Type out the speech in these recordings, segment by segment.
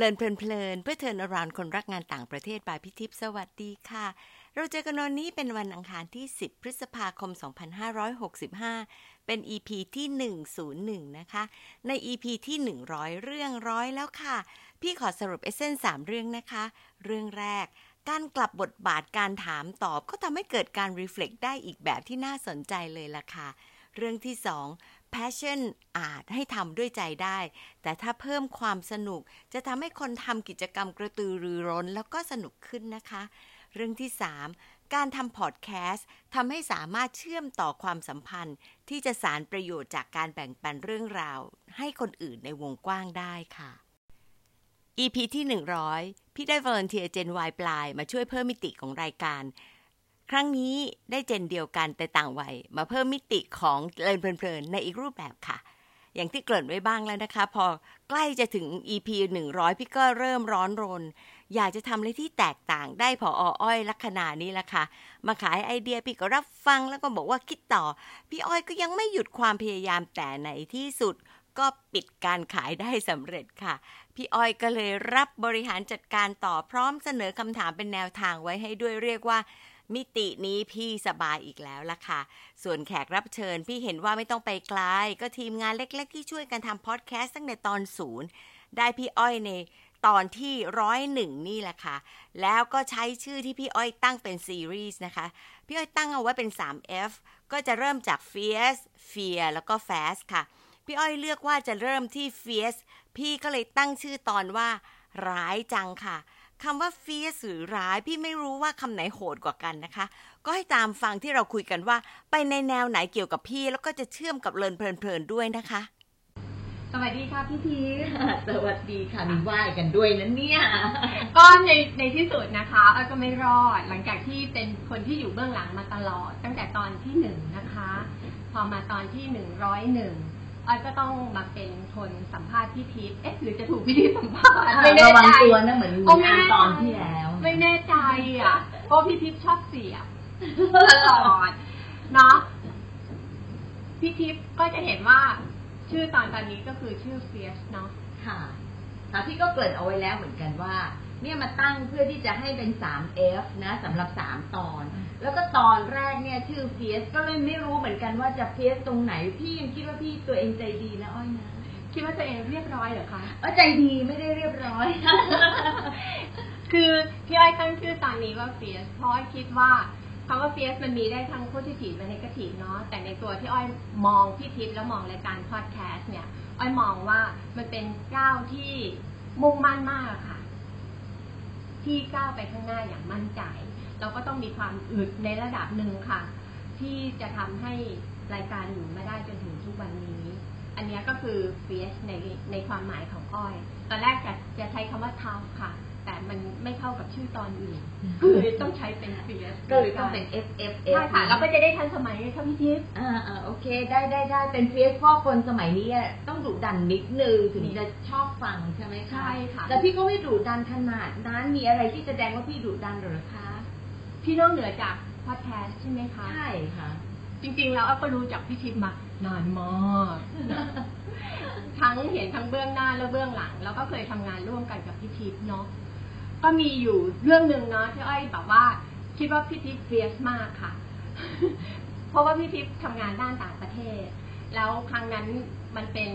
เลินเพลินๆเพื่อเทินอรานคนรักงานต่างประเทศบายพิทิพสวัสดีค่ะ เราเจอกันวันนี้เป็นวันอังคารที่ 10 พฤษภาคม 2565 เป็น EP ที่ 101 นะคะ ใน EP ที่ 100 เรื่องร้อยแล้วค่ะ พี่ขอสรุปเอเซนสามเรื่องนะคะ เรื่องแรกการกลับบทบาทการถามตอบก็ทำให้เกิดการ reflect ได้อีกแบบที่น่าสนใจเลยล่ะค่ะ เรื่องที่2 passion อาจให้ทำด้วยใจได้ แต่ถ้าเพิ่มความสนุกจะทำให้คนทำกิจกรรมกระตือรือร้นแล้วก็สนุกขึ้นนะคะ เรื่องที่ 3 การทำพอดแคสต์ทำให้สามารถเชื่อมต่อความสัมพันธ์ ที่จะสานประโยชน์จากการแบ่งปันเรื่องราว ให้คนอื่นในวงกว้างได้ค่ะ EP ที่ 100 พี่ได้ volunteer Gen Y ปลายมาช่วยเพิ่มมิติของรายการ ครั้งนี้ได้เจนเดียวกันแต่ต่างวัย มาเพิ่มมิติของเลินเพลินในอีกรูปแบบค่ะ อย่างที่เกริ่นไว้บ้างแล้วนะคะ พอใกล้จะถึง EP 100 พี่ก็เริ่มร้อนรน อยากจะทำอะไรที่แตกต่างได้พออ้อยลักษณะนี้ละค่ะ มาขายไอเดียพี่ก็รับฟังแล้วก็บอกว่าคิดต่อ พี่อ้อยก็ยังไม่หยุดความพยายามแต่ในที่สุดก็ปิดการขายได้สำเร็จค่ะ พี่อ้อยก็เลยรับบริหารจัดการต่อพร้อมเสนอคำถามเป็นแนวทางไว้ให้ด้วยเรียกว่า มิตินี้พี่สบายอีกแล้วล่ะค่ะ ส่วนแขกรับเชิญพี่เห็นว่าไม่ต้องไปไกล ก็ทีมงานเล็กๆ ที่ช่วยกันทำพอดแคสต์ตั้งแต่ตอนศูนย์ ได้พี่อ้อยในตอนที่ร้อยหนึ่งนี่แหละค่ะ แล้วก็ใช้ชื่อที่พี่อ้อยตั้งเป็นซีรีส์นะคะ พี่อ้อยตั้งเอาไว้เป็น 3F ก็จะเริ่มจาก fierce fear แล้วก็ fast ค่ะ พี่อ้อยเลือกว่าจะเริ่มที่ fierce พี่ก็เลยตั้งชื่อตอนว่าร้ายจังค่ะ คำว่า fierce หรือร้าย พี่ไม่รู้ว่าคำไหนโหดกว่ากันนะคะ ก็ให้ตามฟังที่เราคุยกันว่า ไปในแนวไหนเกี่ยวกับพี่ แล้วก็จะเชื่อมกับเลินเพลินๆด้วยนะคะ สวัสดีค่ะพี่พีชสวัสดีค่ะมีไหว้กันด้วยนะเนี่ยก็ในในที่สุดนะคะอ้อยก็ไม่รอดหลังจากที่เป็นคนที่อยู่เบื้องหลังมาตลอด ตั้งแต่ตอนที่หนึ่งนะคะ พอมาตอนที่หนึ่งร้อยหนึ่ง อ้อยก็ต้องมาเป็นคนสัมภาษณ์พี่พีชเอ๊ะหรือจะถูกพี่พีชสัมภาษณ์ไม่แน่ระวังใจตัวนะเหมือนโอ้ไม่งานแน่ตอนที่แล้ว ไม่แน่ใจอะเพราะพี่ทิพย์ชอบเสียบตลอดเนาะพี่ทิพย์ก็จะเห็นว่าชื่อตอนตอนนี้ก็คือชื่อ Fierce เนาะค่ะ ค่ะพี่ก็เกริ่นเอาไว้แล้วเหมือนกันว่า เนี่ยมาตั้งเพื่อที่จะให้เป็น 3F นะสำหรับ 3 ตอน แล้วก็ตอนแรกเนี่ยชื่อ Fierce ก็เลยไม่รู้เหมือนกันว่าจะ Fierce ตรงไหน พี่ยังคิดว่าพี่ตัวเองใจดีนะอ้อยนะ คิดว่าตัวเองเรียบร้อยเหรอคะเออใจดีไม่ได้เรียบร้อย คือพี่อ้อยตั้งชื่อตอนนี้ว่า Fierce เพราะอ้อยคิดว่าคำว่า Fierce มันมีได้ทั้ง positive และ negative เนาะแต่ในตัวที่อ้อยมองพี่ทิพย์แล้วมองรายการ podcast เนี่ย อ้อยมองว่ามันเป็นก้าวที่มุ่งมั่นมากค่ะ ที่ก้าวไปข้างหน้าอย่างมั่นใจ เราก็ต้องมีความอึดในระดับหนึ่งค่ะ ที่จะทำให้รายการอยู่มาได้จนถึงทุกวันนี้ อันนี้ก็คือ f i e s ในในความหมายของอ้อย ตอนแรกจะจะใช้คำว่าท o u g h ค่ะ มันไม่เข้ากับชื่อตอนอื่นก็เลยต้องใช้เป็น fierce ก็เลยต้องเป็น F F F ใช่ค่ะเราก็จะได้ทันสมัยไงคะพี่ทิพย์อ่าอ่าโอเค ได้ได้ได้เป็นเฟียสเพราะคนสมัยนี้อะต้องดุดันนิดนึงถึงจะชอบฟังใช่ไหมคะใช่ค่ะแต่พี่ก็ไม่ดุดันขนาดนั้นมีอะไรที่แสดงว่าพี่ดุดันเหรือคะพี่นอกเหนือจาก podcast ใช่ไหมคะใช่ค่ะจริงๆแล้วอ้อยก็รู้จักพี่ทิพย์มานานมากทั้งเห็นทั้งเบื้องหน้าและเบื้องหลัง แล้วก็เคยทำงานร่วมกันกับพี่ทิพย์เนาะ ก็มีอยู่เรื่องหนึ่งเนาะที่อ้อยแบบว่า คิดว่าพี่ทิพย์เฟียสมากค่ะ เพราะว่าพี่ทิพย์ทำงานด้านต่างประเทศ แล้วครั้งนั้นมันเป็น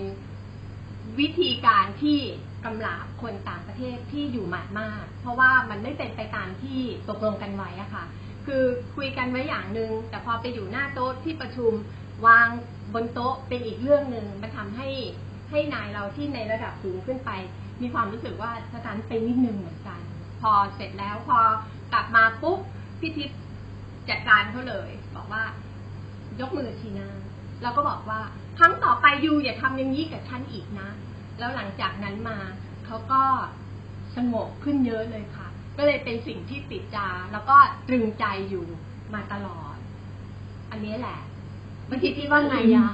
วิธีการที่กำลาบคนต่างประเทศที่อยู่หมาดมาก เพราะว่ามันไม่เป็นไปตามที่ตกลงกันไว้อะค่ะ คือคุยกันไว้อย่างหนึ่งแต่พอไปอยู่หน้าโต๊ะที่ประชุมวางบนโต๊ะเป็นอีกเรื่องหนึ่งมันทำให้ให้นายเราที่ในระดับสูงขึ้นไป มีความรู้สึกว่าสถานไปนิดนึงเหมือนกัน พอเสร็จแล้วพอกลับมาปุ๊บพี่ทิพย์จัดการเขาเลย บอกว่ายกมือชี้หน้าแล้วก็บอกว่าครั้งต่อไปยูอย่าทำอย่างนี้กับฉันอีกนะ แล้วหลังจากนั้นมาเขาก็สงบขึ้นเยอะเลยค่ะ ก็เลยเป็นสิ่งที่ติดจาแล้วก็ตรึงใจอยู่มาตลอด อันนี้แหละบางทีพี่ว่าไงอะ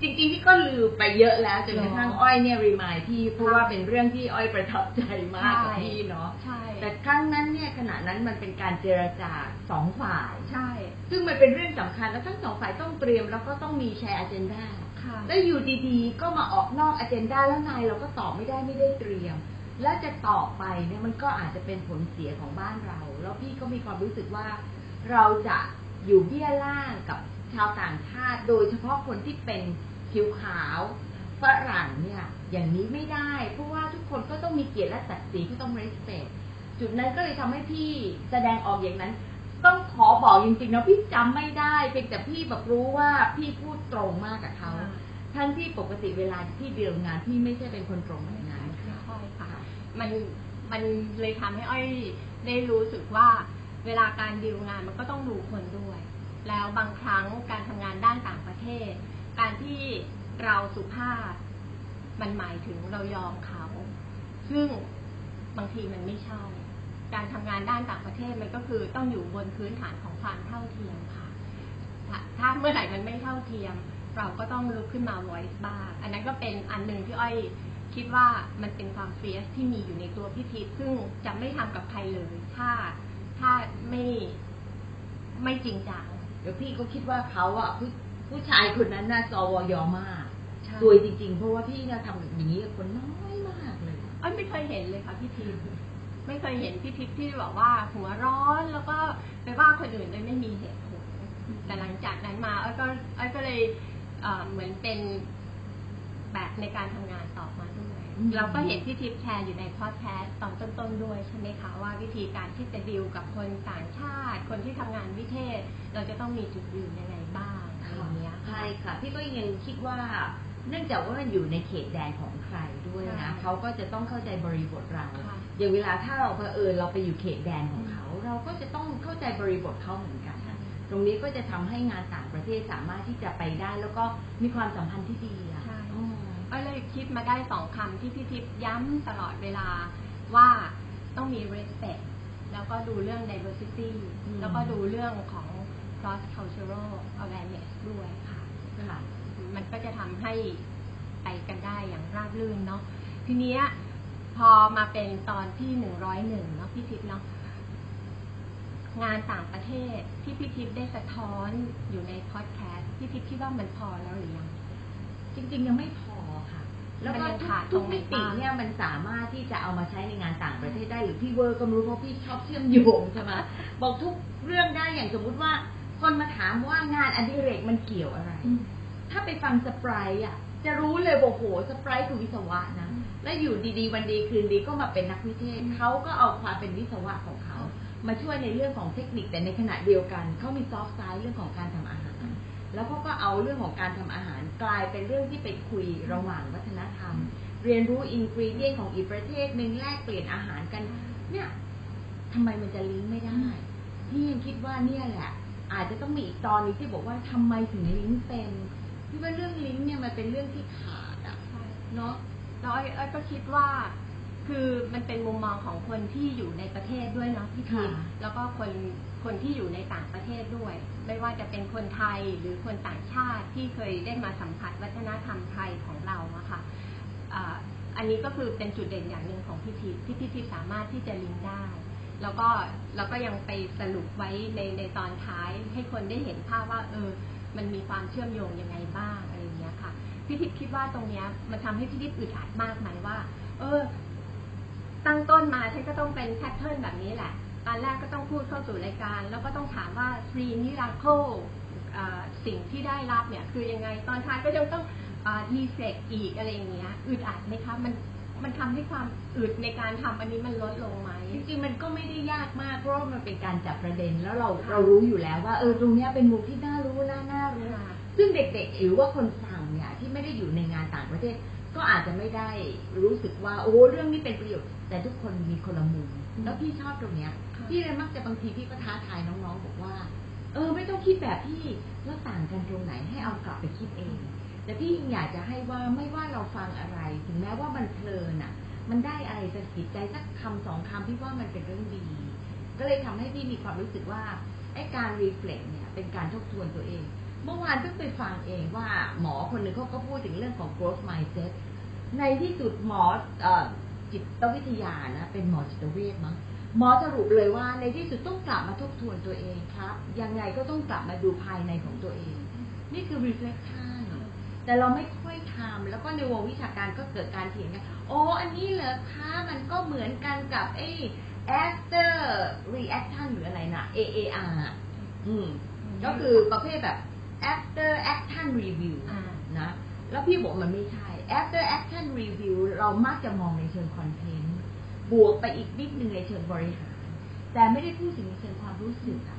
จริงๆพี่ก็ลืมไปเยอะแล้วจนกระทั่งหรออ้อยเนี่ยรีมายพี่เพราะว่าค่ะเป็นเรื่องที่อ้อยประทับใจมากกับใช่พี่เนาะใช่แต่ครั้งนั้นเนี่ยขณะนั้นมันเป็นการเจรจาสองฝ่ายใช่ ซึ่งมันเป็นเรื่องสำคัญแล้วทั้งสองฝ่ายต้องเตรียมแล้วก็ต้องมีแชร์อเจนดาค่ะแล้วอยู่ดีๆก็มาออกนอกอเจนดาแล้วนายเราก็ตอบไม่ได้ไม่ได้เตรียม แล้วจะต่อไปเนี่ยมันก็อาจจะเป็นผลเสียของบ้านเรา แล้วพี่ก็มีความรู้สึกว่าเราจะอยู่เบี้ยล่างกับ ชาวต่างชาติ โดยเฉพาะคนที่เป็นผิวขาวฝรั่งเนี่ยอย่างนี้ไม่ได้ เพราะว่าทุกคนก็ต้องมีเกียรติและศักดิ์ศรีที่ต้อง respect จุดนั้นก็เลยทำให้พี่แสดงออกอย่างนั้น ต้องขอบอกจริงๆนะพี่จำไม่ได้เพียงแต่พี่แบบรู้ว่าพี่พูดตรงมากกับเขาทั้งที่ปกติเวลาที่พี่เดียวงานพี่ไม่ใช่เป็นคนตรงแบบนั้นใช่ค่ะมันมันเลยทำให้อ้อยได้รู้สึกว่าเวลาการดีลงานมันก็ต้องดูคนด้วย แล้วบางครั้งการทำงานด้านต่างประเทศ การที่เราสุภาพมันหมายถึงเรายอมเขา ซึ่งบางทีมันไม่ใช่ การทำงานด้านต่างประเทศมันก็คือต้องอยู่บนพื้นฐานของความเท่าเทียมค่ะ ถ้าเมื่อไหร่มันไม่เท่าเทียม เราก็ต้องลุกขึ้นมา voice บ้าง อันนั้นก็เป็นอันหนึ่งที่อ้อยคิดว่ามันเป็นความเฟียสที่มีอยู่ในตัวพี่ทิพย์ซึ่งจะไม่ทำกับใครเลย ถ้าถ้าไม่ไม่จริงจัง เดี๋ยวพี่ก็คิดว่าเขาอะผู้ผู้ชายคนนั้นน่าสวยมากใช่สวยจริง ๆ เพราะว่าพี่เนี่ยทำอย่างนี้กับคนน้อยมากเลยอ้อยไม่เคยเห็นเลยค่ะพี่ทิพย์ไม่เคยเห็นพี่ทิพย์ที่บอกว่าหัวร้อนแล้วก็ไปว่าคนอื่นโดยไม่มีเหตุผลแต่หลังจากนั้นมาอ้อยก็อ้อยก็เลยเอ่อเหมือนเป็นแบบในการทำงาน เราก็เห็นพี่ทิพย์แชร์อยู่ในพอดแคสต์ตอนต้นๆด้วยใช่ไหมคะว่าวิธีการที่จะดีลกับคนต่างชาติ คนที่ทำงานวิเทศ เราจะต้องมีจุดยืนยังไงบ้างอะไรอย่างเงี้ยค่ะใช่ค่ะ พี่ก็ยังคิดว่าเนื่องจากว่ามันอยู่ในเขตแดนของใครด้วยใช่นะเขาก็จะต้องเข้าใจบริบทเราค่ะอย่างเวลาถ้าเราเผอิญเราไปอยู่เขตแดนของเขา เราก็จะต้องเข้าใจบริบทเขาเหมือนกันตรงนี้ก็จะทำให้งานต่างประเทศสามารถที่จะไปได้ แล้วก็มีความสัมพันธ์ที่ดีอะใช่อืม ก็เลยคิดมาได้สองคำที่พี่ทิพย์ย้ำตลอดเวลาว่าต้องมี respect แล้วก็ดูเรื่อง diversity อืมแล้วก็ดูเรื่องของ cross cultural awareness ด้วยค่ะค่ะ มันก็จะทำให้ไปกันได้อย่างราบรื่นเนาะทีเนี้ยพอมาเป็นตอนที่หนึ่งร้อยหนึ่งเนาะพี่ทิพย์เนาะงานต่างประเทศที่พี่ทิพย์ได้สะท้อนอยู่ในพอดแคสต์พี่ทิพย์คิดว่ามันพอแล้วหรือยัง จริง ๆ ยังไม่พอค่ะ แล้วก็มันยังขาดทุกตรงไหนมิติบ้างเนี่ยมันสามารถที่จะเอามาใช้ในงานต่างประเทศได้หรือพี่เวอร์ก็ไม่รู้เพราะพี่ชอบเชื่อมโยงใช่ไหมบอกทุกเรื่องได้อย่างสมมุติว่า คนมาถามว่างานอดิเรกมันเกี่ยวอะไร ถ้าไปฟังสปรายอะ จะรู้เลยบอกโหสปรายคือวิศวะนะแล้วอยู่ดีๆ วันดีคืนดีก็มาเป็นนักวิเทศเขาก็เอาความเป็นวิศวะของเขามาช่วยในเรื่องของเทคนิคแต่ในขณะเดียวกันเขามีซอฟต์ไซด์เรื่องของการทำอาหาร แล้วเขาก็เอาเรื่องของการทำอาหารกลายเป็นเรื่องที่ไปคุยระหว่างวัฒนธรรม เรียนรู้อินกรีเดียนของอีกประเทศหนึ่งแลกเปลี่ยนอาหารกัน เนี่ยทำไมมันจะลิงก์ไม่ได้พี่ยังคิดว่าเนี่ยแหละ อาจจะต้องมีอีกตอนหนึงที่บอกว่าทำไมถึงลิงก์เป็นพี่ว่าเรื่องลิงก์เนี่ยมันเป็นเรื่องที่ขาดอะใช่เนาะแล้วอ้อยอ้อยก็คิดว่าคือมันเป็นมุมมองของคนที่อยู่ในประเทศด้วยเนาะพี่ทิพย์ค่ะแล้วก็คน คนที่อยู่ในต่างประเทศด้วย ไม่ว่าจะเป็นคนไทยหรือคนต่างชาติที่เคยได้มาสัมผัสวัฒนธรรมไทยของเราอะค่ะอ่าอันนี้ก็คือเป็นจุดเด่นอย่างหนึ่งของพี่ทิพย์ที่พี่ทิพย์สามารถที่จะลิงก์ได้ แล้วก็แล้วก็ยังไปสรุปไว้ในในตอนท้ายให้คนได้เห็นภาพว่าเออมันมีความเชื่อมโยงยังไงบ้างอะไรอย่างเงี้ยค่ะพี่ทิพย์คิดว่าตรงเนี้ยมันทำให้พี่ทิพย์อึดอัดมากไหมว่า เออ ตั้งต้นมาฉันก็ต้องเป็น pattern แบบนี้แหละ ตอนแรกก็ต้องพูดเข้าสู่รายการ แล้วก็ต้องถามว่า three miracle สิ่งที่ได้รับเนี่ยคือยังไงตอนท้ายก็ยังต้อง reflect อีกอะไรอย่างเงี้ยอึดอัดไหมคะมันมันทำให้ความอึดในการทำอันนี้มันลดลงไหมจริงๆมันก็ไม่ได้ยากมากเพราะว่ามันเป็นการจับประเด็นแล้วเราค่ะเรารู้อยู่แล้วว่าเออตรงเนี้ยเป็นมุมที่น่ารู้น่าน่ารู้ค่ะซึ่งเด็กๆหรือว่าคนฟังเนี่ยที่ไม่ได้อยู่ในงานต่างประเทศ ก็อาจจะไม่ได้รู้สึกว่า โอ้เรื่องนี้เป็นประโยชน์ แต่ทุกคนมีคนละมุมอืมแล้วพี่ชอบตรงเนี้ยค่ะพี่เลยมักจะบางทีพี่ก็ท้าทายน้องๆ บอกว่า เออ ไม่ต้องคิดแบบพี่แล้วต่างกันตรงไหนให้เอากลับไปคิดเอง แต่พี่ยังอยากจะให้ว่าไม่ว่าเราฟังอะไร ถึงแม้ว่ามันเพลินอะ มันได้อะไรจากจิตใจสักคำสองคำพี่ว่ามันเป็นเรื่องดี ก็เลยทำให้พี่มีความรู้สึกว่าไอ้การรีเฟล็กเนี่ยเป็นการทบทวนตัวเอง เมื่อวานเพิ่งไปฟังเองว่าหมอคนหนึ่งเขาก็พูดถึงเรื่องของ growth mindset ในที่สุดหมออจิตวิทยานะ เป็นหมอจิตเวชมั้งหมอสรุปเลยว่าในที่สุดต้องกลับมาทบทวนตัวเองครับ ยังไงก็ต้องกลับมาดูภายในของตัวเอง นี่คือ reflection แต่เราไม่ค่อยทำแล้วก็ในวงวิชาการก็เกิดการเถียงกันโอ้อันนี้เหรอคะมันก็เหมือนกันกับไอ้ after reaction หรืออะไรนะ AAR อะอืมก็คือประเภทแบบ after action review อ่านะแล้วพี่บอกมันไม่ใช่ after action review เรามักจะมองในเชิงคอนเทนต์บวกไปอีกนิดนึงในเชิงบริหาร แต่ไม่ได้พูดถึงในเชิงความรู้สึกอะ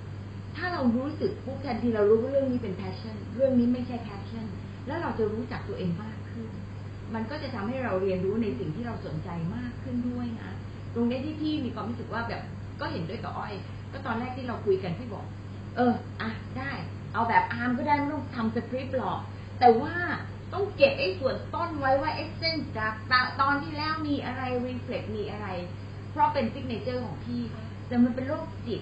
ถ้าเรารู้สึกปุ๊บทันทีเรารู้ว่าเรื่องนี้เป็น passion เรื่องนี้ไม่ใช่ passion แล้วเราจะรู้จักตัวเองมากขึ้น มันก็จะทำให้เราเรียนรู้ในสิ่งที่เราสนใจมากขึ้นด้วยนะ ตรงนี้ที่พี่มีความรู้สึกว่าแบบก็เห็นด้วยกับอ้อย ก็ตอนแรกที่เราคุยกันพี่บอก เออ อะ ได้ เอาแบบอาร์มก็ได้ไม่ต้องทำสคริปต์หรอก แต่ว่าต้องเก็บไอ้ส่วนต้นไว้ว่า action จากตอนที่แล้วมีอะไร reflect มีอะไร เพราะเป็น signature ของพี่ แต่มันเป็นโรคจิต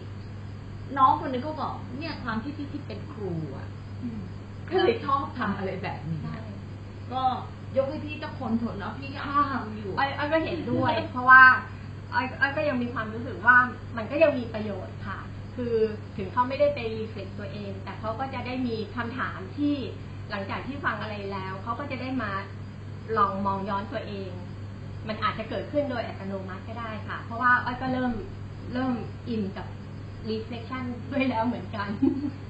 น้องคนนึงก็บอกเนี่ยความที่พี่ที่เป็นครูอะก็เลยชอบทำอะไรแบบนี้ใช่ก็ยกให้พี่ตะคนทนเนาะพี่ก็ทำอยู่อ้อยอ้อยก็เห็นด้วย เพราะว่าอ้อยอ้อยก็ยังมีความรู้สึกว่ามันก็ยังมีประโยชน์ค่ะ คือถึงเขาไม่ได้ไปรีเฟล็กตัวเอง แต่เขาก็จะได้มีคำถามที่หลังจากที่ฟังอะไรแล้วเขาก็จะได้มาลองมองย้อนตัวเอง มันอาจจะเกิดขึ้นโดยอัตโนมัติก็ได้ค่ะ เพราะว่าอ้อยก็เริ่มเริ่มอินกับ reflection ด้วยแล้วเหมือนกัน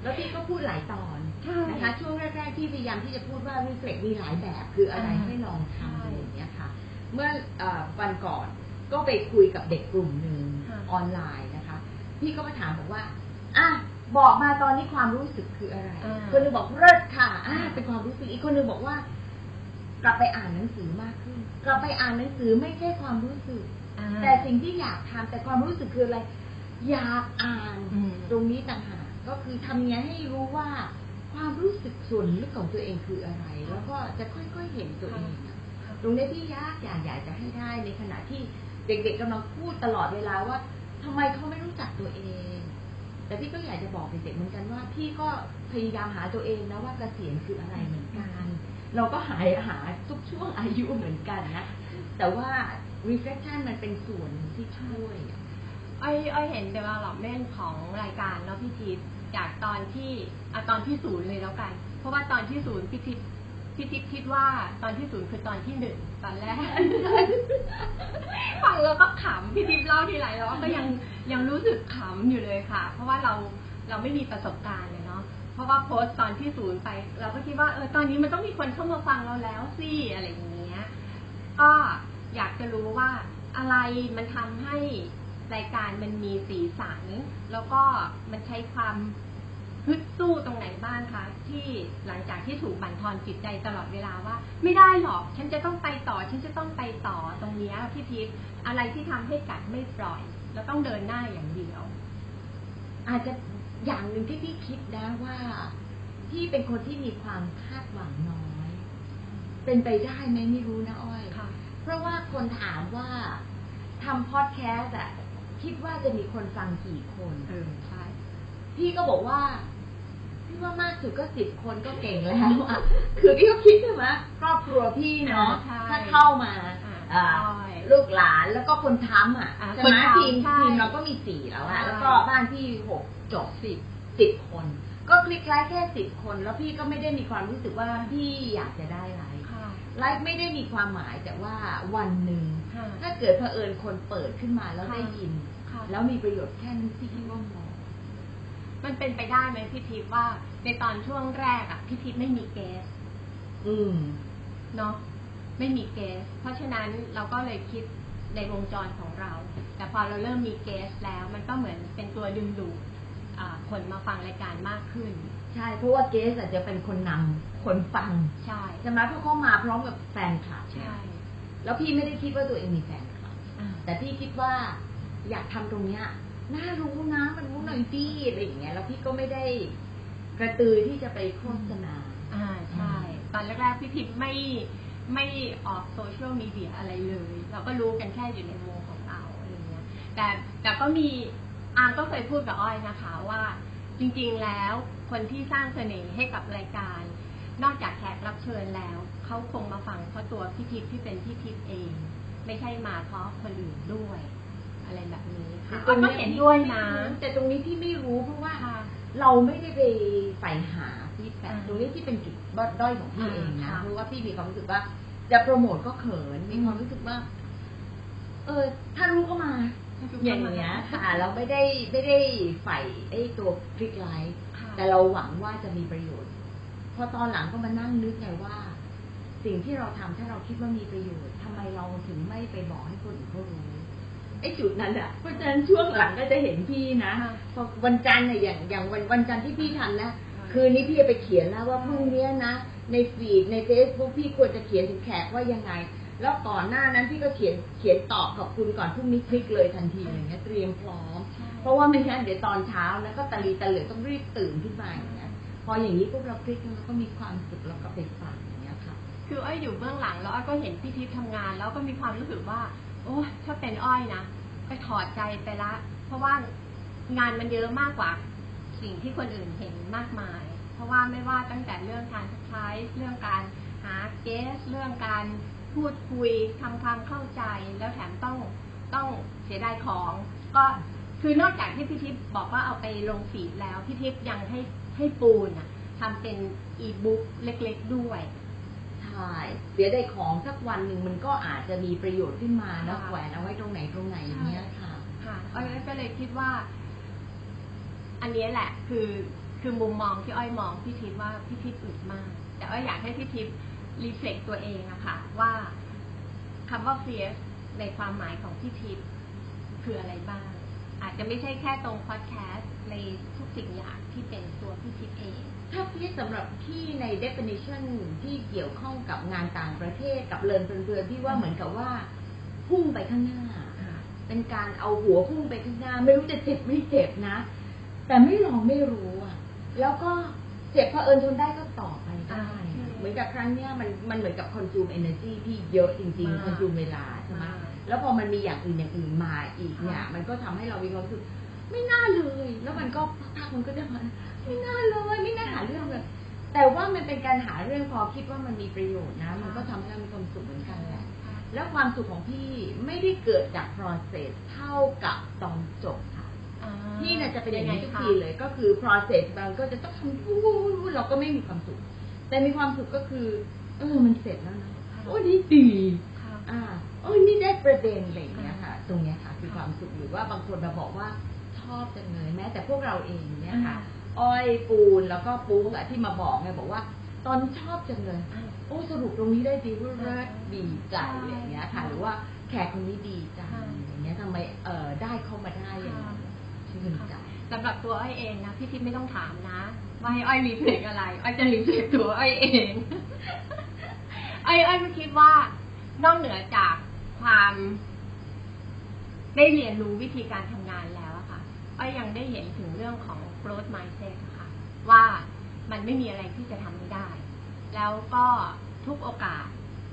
แล้วพี่ก็พูดหลายตอนใช่นะคะช่วงแรกๆที่พยายามที่จะพูดว่ารีเฟล็กมีหลายแบบคืออะไรอ่าให้ลองใช่ทำอะไรอย่างเงี้ยค่ะ เมื่อเออวันก่อนก็ไปคุยกับเด็กกลุ่มหนึ่งค่ะออนไลน์นะคะ พี่ก็มาถามบอกว่าอะบอกมาตอนนี้ความรู้สึกคืออะไรอ่าคนหนึงบอกเลิศค่ะอะเป็นความรู้สึกอีกคนหนึงบอกว่า กลับไปอ่านหนังสือมากขึ้น กลับไปอ่านหนังสือไม่ใช่ความรู้สึกอ่าแต่สิ่งที่อยากทำแต่ความรู้สึกคืออะไร อยากอ่านอืมตรงนี้ต่างหากก็คือทำยังไงให้รู้ว่า ความรู้สึกส่วนลึกของตัวเองคืออะไร แล้วก็จะค่อยๆเห็นตัวเองอะตรงนี้ที่ยากอย่างอยากจะให้ได้ในขณะที่เด็กๆกำลังพูดตลอดเวลาว่า ทำไมเขาไม่รู้จักตัวเอง แต่พี่ก็อยากจะบอกเด็กๆเหมือนกันว่าพี่ก็พยายามหาตัวเองนะว่าเกษียณคืออะไรเหมือนกัน เราก็หายหาทุกช่วงอายุเหมือนกันนะแต่ว่า reflection มันเป็นส่วนที่ช่วยอ้อยอ้อยเห็น development ของรายการเนาะพี่ทิพย์จากตอนที่อะตอนที่ศูนย์เลยแล้วกัน เพราะว่าตอนที่ศูนย์พี่ทิพย์ ทิพย์คิดว่าตอนที่ศูนย์คือตอนที่หนึ่งตอนแรก ฟังแล้วก็ขำพี่ทิพย์เล่าทีไรแล้วก็ยังยังรู้สึกขำอยู่เลยค่ะ เพราะว่าเราเราไม่มีประสบการณ์เนาะเพราะว่าโพสต์ตอนที่ศูนย์ไป เราก็คิดว่าเออตอนนี้มันต้องมีคนเข้ามาฟังเราแล้วสิอะไรอย่างเงี้ย ก็อยากจะรู้ว่าอะไรมันทำให้รายการมันมีสีสัน แล้วก็มันใช้ความ ฮึดสู้ตรงไหนบ้างคะที่หลังจากที่ถูกบั่นทอนจิตใจตลอดเวลาว่า ไม่ได้หรอกฉันจะต้องไปต่อฉันจะต้องไปต่อตรงเนี้ยพี่ทิพย์อะไรที่ทำให้กัดไม่ปล่อย แล้วต้องเดินหน้าอย่างเดียว อาจจะอย่างหนึ่งที่พี่คิดนะว่าพี่เป็นคนที่มีความคาดหวังน้อย เป็นไปได้ไหมไม่รู้นะอ้อยค่ะเพราะว่าคนถามว่าทำพอดแคสต์อะคิดว่าจะมีคนฟังกี่คนเออใช่ พี่ก็บอกว่าพี่ว่ามากสุดก็สิบคนก็เก่งแล้วอะคือพี่ก็คิดใช่ไหมครอบครัวพี่เนาะใช่ถ้าเข้ามาอ่าอ่าใช่ลูกหลานแล้วก็คนทำอะอ่าใช่ไหมคนทำทีมใช่ทีมเราก็มีสี่แล้วอะใช่แล้วก็บ้านพี่หกจบสิบสิบคน ก็คลิกไลค์แค่สิบคน แล้วพี่ก็ไม่ได้มีความรู้สึกว่าพี่อยากจะได้ไลค์ค่ะไลค์ไม่ได้มีความหมายแต่ว่าวันหนึ่งค่ะถ้าเกิดเผอิญคนเปิดขึ้นมาแล้วค่ะได้ยินค่ะแล้วมีประโยชน์แค่นี้พี่คิดว่าพอ มันเป็นไปได้ไหมพี่ทิพย์ว่า ในตอนช่วงแรกอะพี่ทิพย์ไม่มีเกสอืมเนาะไม่มีเกสเพราะฉะนั้นเราก็เลยคิดในวงจรของเรา แต่พอเราเริ่มมีเกสแล้ว มันก็เหมือนเป็นตัวดึงดูดอ่าคนมาฟังรายการมากขึ้น ใช่เพราะว่าเกสอาจจะเป็นคนนำคนฟังใช่ใช่ไหมเพราะเขามาพร้อมกับแฟนคลับใช่แล้วพี่ไม่ได้คิดว่าตัวเองมีแฟนคลับอ่าแต่พี่คิดว่าอยากทำตรงเนี้ย น่ารู้นะมันรู้หน่อยดีอะไรอย่างเงี้ยแล้วพี่ก็ไม่ได้กระตือที่จะไปโฆษณา อ่าใช่ ตอนแรกๆพี่ทิพย์ไม่ไม่ออกโซเชียลมีเดียอะไรเลย เราก็รู้กันแค่อยู่ในวงของเราอะไรเงี้ย แต่แต่ก็มีอาร์มก็เคยพูดกับอ้อยนะคะว่า จริงๆแล้วคนที่สร้างเสน่ห์ให้กับรายการ นอกจากแขกรับเชิญแล้วเขาคงมาฟังเพราะตัวพี่ทิพย์ที่เป็นพี่ทิพย์เอง ไม่ใช่มาเพราะคนอื่นด้วย อะไรแบบนี้ค่ะตรงก็นี้เห็นด้วยนะ แต่ตรงนี้พี่ไม่รู้เพราะว่าค่ะเราไม่ได้ไปใฝ่หา feedback อ่าตรงนี้ที่เป็นจุดด้อยของพี่เองนะค่ะเพราะว่าพี่มีความรู้สึกว่า จะโปรโมทก็เขินมีความรู้สึกว่า เออ ถ้ารู้ก็มาอย่างเงี้ยค่ะเราไม่ได้ไม่ได้ใฝ่ไอ้ตัว click like ค่ะแต่เราหวังว่าจะมีประโยชน์ พอตอนหลังก็มานั่งนึกไงว่า สิ่งที่เราทำถ้าเราคิดว่ามีประโยชน์ทำไมเราถึงไม่ไปบอกให้คนอื่นเขารู้ ไอ้จุดนั้นอะเพราะฉะนั้นช่วงหลังก็จะเห็นพี่นะค่ะพอวันจันทร์เนี่ยอย่างอย่างวันวันจันทร์ที่พี่ทำนะคืนนี้พี่จะไปเขียนนะว่าพรุ่งเนี้ยนะในฟีดในเฟซบุ๊กพี่ควรจะเขียนถึงแขกว่ายังไง แล้วก่อนหน้านั้นพี่ก็เขียนเขียนตอบขอบคุณก่อนพรุ่งนี้คลิกเลยทันทีอย่างเงี้ยเตรียมพร้อม เพราะว่าไม่งั้นเดี๋ยวตอนเช้านะก็ตะลีตะเหลือต้องรีบตื่นขึ้นมาอย่างเงี้ยพออย่างนี้พวกเราคลิกแล้วก็มีความสุขแล้วก็ไปฟังอย่างเงี้ยค่ะ คืออ้อยอยู่เบื้องหลังแล้วอ้อยก็เห็นพี่ทิพย์ทำงาน แล้วก็มีความรู้สึกว่า โอ้ถ้าเป็นอ้อยนะก็ถอดใจไปละ เพราะว่างานมันเยอะมากกว่า สิ่งที่คนอื่นเห็นมากมาย เพราะว่าไม่ว่าตั้งแต่เรื่องการใช้เรื่องการหาเกส เรื่องการพูดคุยทำความเข้าใจ แล้วแถมต้องต้องเสียดายของ ก็คือนอกจากที่พี่ทิพย์บอกว่าเอาไปลงฟีแล้วพี่ทิพย์ยังให้ให้ปูนอะทำเป็นอีบุ๊กเล็ก ๆด้วย ใช่เสียได้ของสักวันหนึ่งมันก็อาจจะมีประโยชน์ขึ้นมาแล้วค่ะแขวนเอาไว้ตรงไหนตรงไหนอย่างเงี้ยค่ะค่ะอ้อยก็เลยคิดว่า อันเนี้ยแหละ คือคือมุมมองที่อ้อยมองพี่ทิพย์ว่าพี่ทิพย์อึดมาก แต่อ้อยอยากให้พี่ทิพย์รีเฟล็กตัวเองอะค่ะ ว่าคำว่าเฟียสในความหมายของพี่ทิพย์คืออะไรบ้าง อาจจะไม่ใช่แค่ตรงพอดแคสต์ในทุกสิ่งอย่างที่เป็นตัวพี่ทิพย์เอง ถ้าพี่สำหรับพี่ใน definition ที่เกี่ยวข้องกับงานต่างประเทศกับเรินเพลินๆพี่ว่าเหมือนกับว่า พุ่งไปข้างหน้า เป็นการเอาหัวพุ่งไปข้างหน้า ไม่รู้จะเจ็บไม่เจ็บนะ แต่ไม่ลองไม่รู้อะ แล้วก็เจ็บพอเผอิญทนได้ก็ต่อไปได้อ่าใช่เหมือนกับครั้งเนี้ยมันมันเหมือนกับ consume energy ที่เยอะจริงมากๆ consume เวลาใช่ไหมมากแล้วพอมันมีอย่างอื่นอย่างอื่นมาอีกเนี่ยค่ะมันก็ทำให้เรามีความรู้สึกไม่น่าเลย แล้วมันก็พักๆมันก็จะมา ไม่น่าเลยไม่น่าหาเรื่องเลยแต่ว่ามันเป็นการหาเรื่องพอคิดว่ามันมีประโยชน์นะ มันก็ทำให้เรามีความสุขเหมือนกันแหละแล้วความสุขของพี่ไม่ได้เกิดจาก process เท่ากับตอนจบค่ะอ่าพี่น่ะจะเป็นอย่างนี้ทุกคะทีเลย ก็คือ process มันก็จะต้องทำวู้วู้วู้เราก็ไม่มีความสุข แต่มีความสุขก็คือเออมันเสร็จแล้วนะค่ะโอ้นี่ดีค่ะอ่าโอ้ยนี่ได้ประเด็นอะไรอย่างเงี้ยค่ะ ตรงเนี้ยค่ะคือความสุขหรือว่าบางคนมาบอกว่าชอบจังเลยแม้แต่พวกเราเองเนี่ยค่ะ อ้อยปูนแล้วก็ปุ้งอะที่มาบอกไงบอกว่า ตอนชอบจังเลยอ่าโอ้สรุปตรงนี้ได้ดีว่าเลิศใช่ดีใจอะไรอย่างเงี้ยค่ะใช่หรือว่าแขกคนนี้ดีจังค่ะอย่างเงี้ยทำไมเอ่อได้เข้ามาได้อย่างเงี้ยชื่นใจสำหรับตัวอ้อยเองนะพี่ทิพย์ไม่ต้องถามนะ ว่าให้อ้อยรีเฟล็กอะไรอ้อยจะรีเฟล็กตัวอ้อยเองอ้อยอ้อยก็คิดว่านอกเหนือจากความได้เรียนรู้วิธีการทำงานแล้วอะค่ะอ้อยยังได้เห็นถึงเรื่องของ growth mindset ค่ะว่ามันไม่มีอะไรที่จะทำไม่ได้ แล้วก็ทุกโอกาส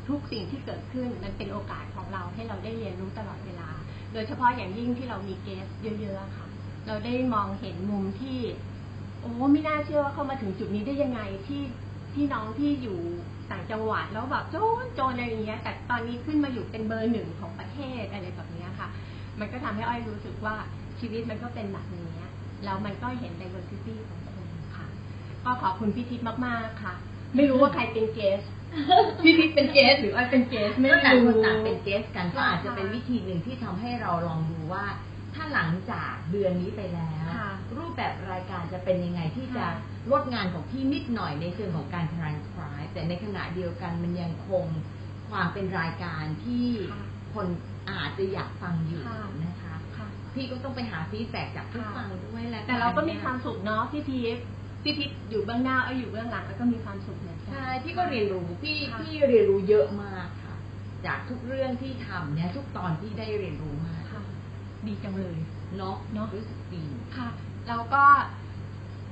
ทุกสิ่งที่เกิดขึ้นมันเป็นโอกาสของเราให้เราได้เรียนรู้ตลอดเวลา โดยเฉพาะอย่างยิ่งที่เรามีเกสเยอะๆค่ะ เราได้มองเห็นมุมที่โอ้ไม่น่าเชื่อว่าเขามาถึงจุดนี้ได้ยังไงที่ที่น้องที่อยู่ต่างจังหวัดแล้วแบบโจนโจนอะไรอย่างเงี้ย แต่ตอนนี้ขึ้นมาอยู่เป็นเบอร์หนึ่งของประเทศอะไรแบบนี้ค่ะ มันก็ทำให้อ้อยรู้สึกว่าชีวิตมันก็เป็นแบบนี้ แล้วมันก็เห็น diversity ของคนค่ะ ก็ขอบคุณพี่ทิพย์มากๆค่ะ ไม่รู้ว่าใครเป็นเกสพี่ทิพย์เป็นเกสหรืออ้อยเป็นเกสไม่ก็ต่างรู้คนต่างเป็นเกสกันก็ค่ะอาจจะเป็นวิธีหนึ่งที่ทำให้เราลองดูว่า ถ้าหลังจากเดือนนี้ไปแล้วค่ะรูปแบบรายการจะเป็นยังไงที่จะค่ะลดงานของพี่นิดหน่อยในเชิงของการ transcribe แต่ในขณะเดียวกันมันยังคงความเป็นรายการที่ค่ะคนอาจจะอยากฟังอยู่ค่ะนะคะค่ะ พี่ก็ต้องไปหาฟีดแบ็กจากผู้ฟังด้วยแหละแต่เราก็มีความสุขเนาะพี่ทิพย์พี่ทิพย์อยู่เบื้องหน้าอ้อยอยู่เบื้องหลังแล้วก็มีความสุขเหมือนกัใช่พี่ก็เรียนรู้พี่ค่ะพี่เรียนรู้เยอะมากค่ะ จากทุกเรื่องที่ทำเนี่ยทุกตอนที่ได้เรียนรู้มากค่ะดีจังเลยเนาะเนอะรู้สึกดีค่ะแล้วก็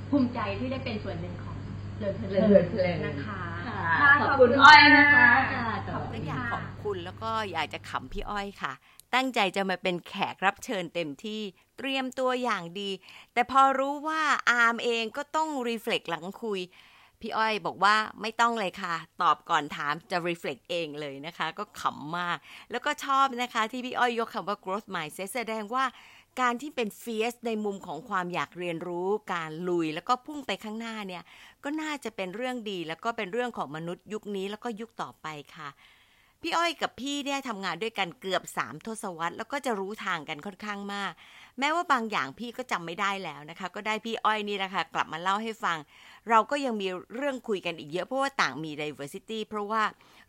ภูมิใจที่ได้เป็นส่วนหนึ่งของเลินเพเลิลินนเพลินนะคะค่ะค่ะขอบคุณอ้อยนะคะค่ะขอบคุณและอยากค่ะขอบคุณแล้วก็อยากจะขำพี่อ้อยค่ะ ตั้งใจจะมาเป็นแขกรับเชิญเต็มที่เตรียมตัวอย่างดี แต่พอรู้ว่าอาร์มเองก็ต้องรีเฟล็กหลังคุย พี่อ้อยบอกว่าไม่ต้องเลยค่ะ ตอบก่อนถามจะ reflect เองเลยนะคะ ก็ขำมาก แล้วก็ชอบนะคะที่พี่อ้อยยกคำว่า growth mindset แสดงว่าการที่เป็นเฟียสในมุมของความอยากเรียนรู้ การลุยแล้วก็พุ่งไปข้างหน้าเนี่ย ก็น่าจะเป็นเรื่องดีแล้วก็เป็นเรื่องของมนุษย์ยุคนี้แล้วก็ยุคต่อไปค่ะ พี่อ้อยกับพี่เนี่ยทำงานด้วยกันเกือบสามทศวรรษแล้วก็จะรู้ทางกันค่อนข้างมาก แม้ว่าบางอย่างพี่ก็จำไม่ได้แล้วนะคะ ก็ได้พี่อ้อยนี่แหละคะกลับมาเล่าให้ฟัง เราก็ยังมีเรื่องคุยกันอีกเยอะเพราะว่าต่างมี diversity เพราะว่า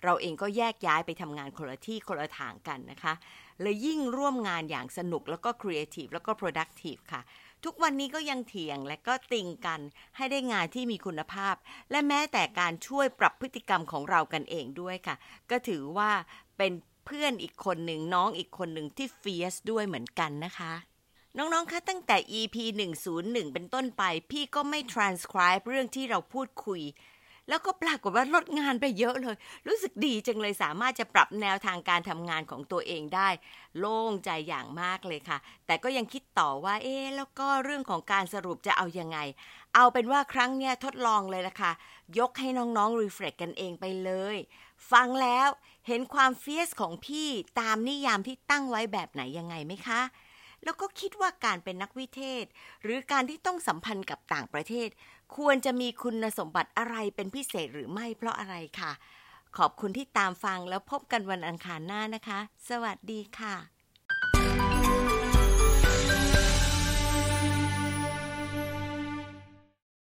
เราเองก็แยกย้ายไปทำงานคนละที่คนละทางกันนะคะเลยยิ่งร่วมงานอย่างสนุกแล้วก็ครีเอทีฟแล้วก็ productive ค่ะ ทุกวันนี้ก็ยังเถียงและก็ติงกันให้ได้งานที่มีคุณภาพ และแม้แต่การช่วยปรับพฤติกรรมของเรากันเองด้วยค่ะ ก็ถือว่าเป็นเพื่อนอีกคนหนึ่งน้องอีกคนหนึ่งที่เฟียสด้วยเหมือนกันนะคะน้อง ๆ คะ ตั้งแต่ EP 101 เป็นต้นไป พี่ก็ไม่ transcribe เรื่องที่เราพูดคุย แล้วก็ปรากฏว่าลดงานไปเยอะเลย รู้สึกดีจังเลยสามารถจะปรับแนวทางการทำงานของตัวเองได้ โล่งใจอย่างมากเลยค่ะ แต่ก็ยังคิดต่อว่าเอ๊แล้วก็เรื่องของการสรุปจะเอายังไง เอาเป็นว่าครั้งเนี้ยทดลองเลยละค่ะ ยกให้น้องๆรีเฟล็กกันเองไปเลย ฟังแล้วเห็นความเฟียสของพี่ตามนิยามที่ตั้งไว้แบบไหนยังไงไหมคะแล้วก็คิดว่าการเป็นนักวิเทศ หรือการที่ต้องสัมพันธ์กับต่างประเทศ ควรจะมีคุณสมบัติอะไรเป็นพิเศษหรือไม่เพราะอะไรค่ะ ขอบคุณที่ตามฟังแล้วพบกันวันอังคารหน้านะคะ สวัสดีค่ะ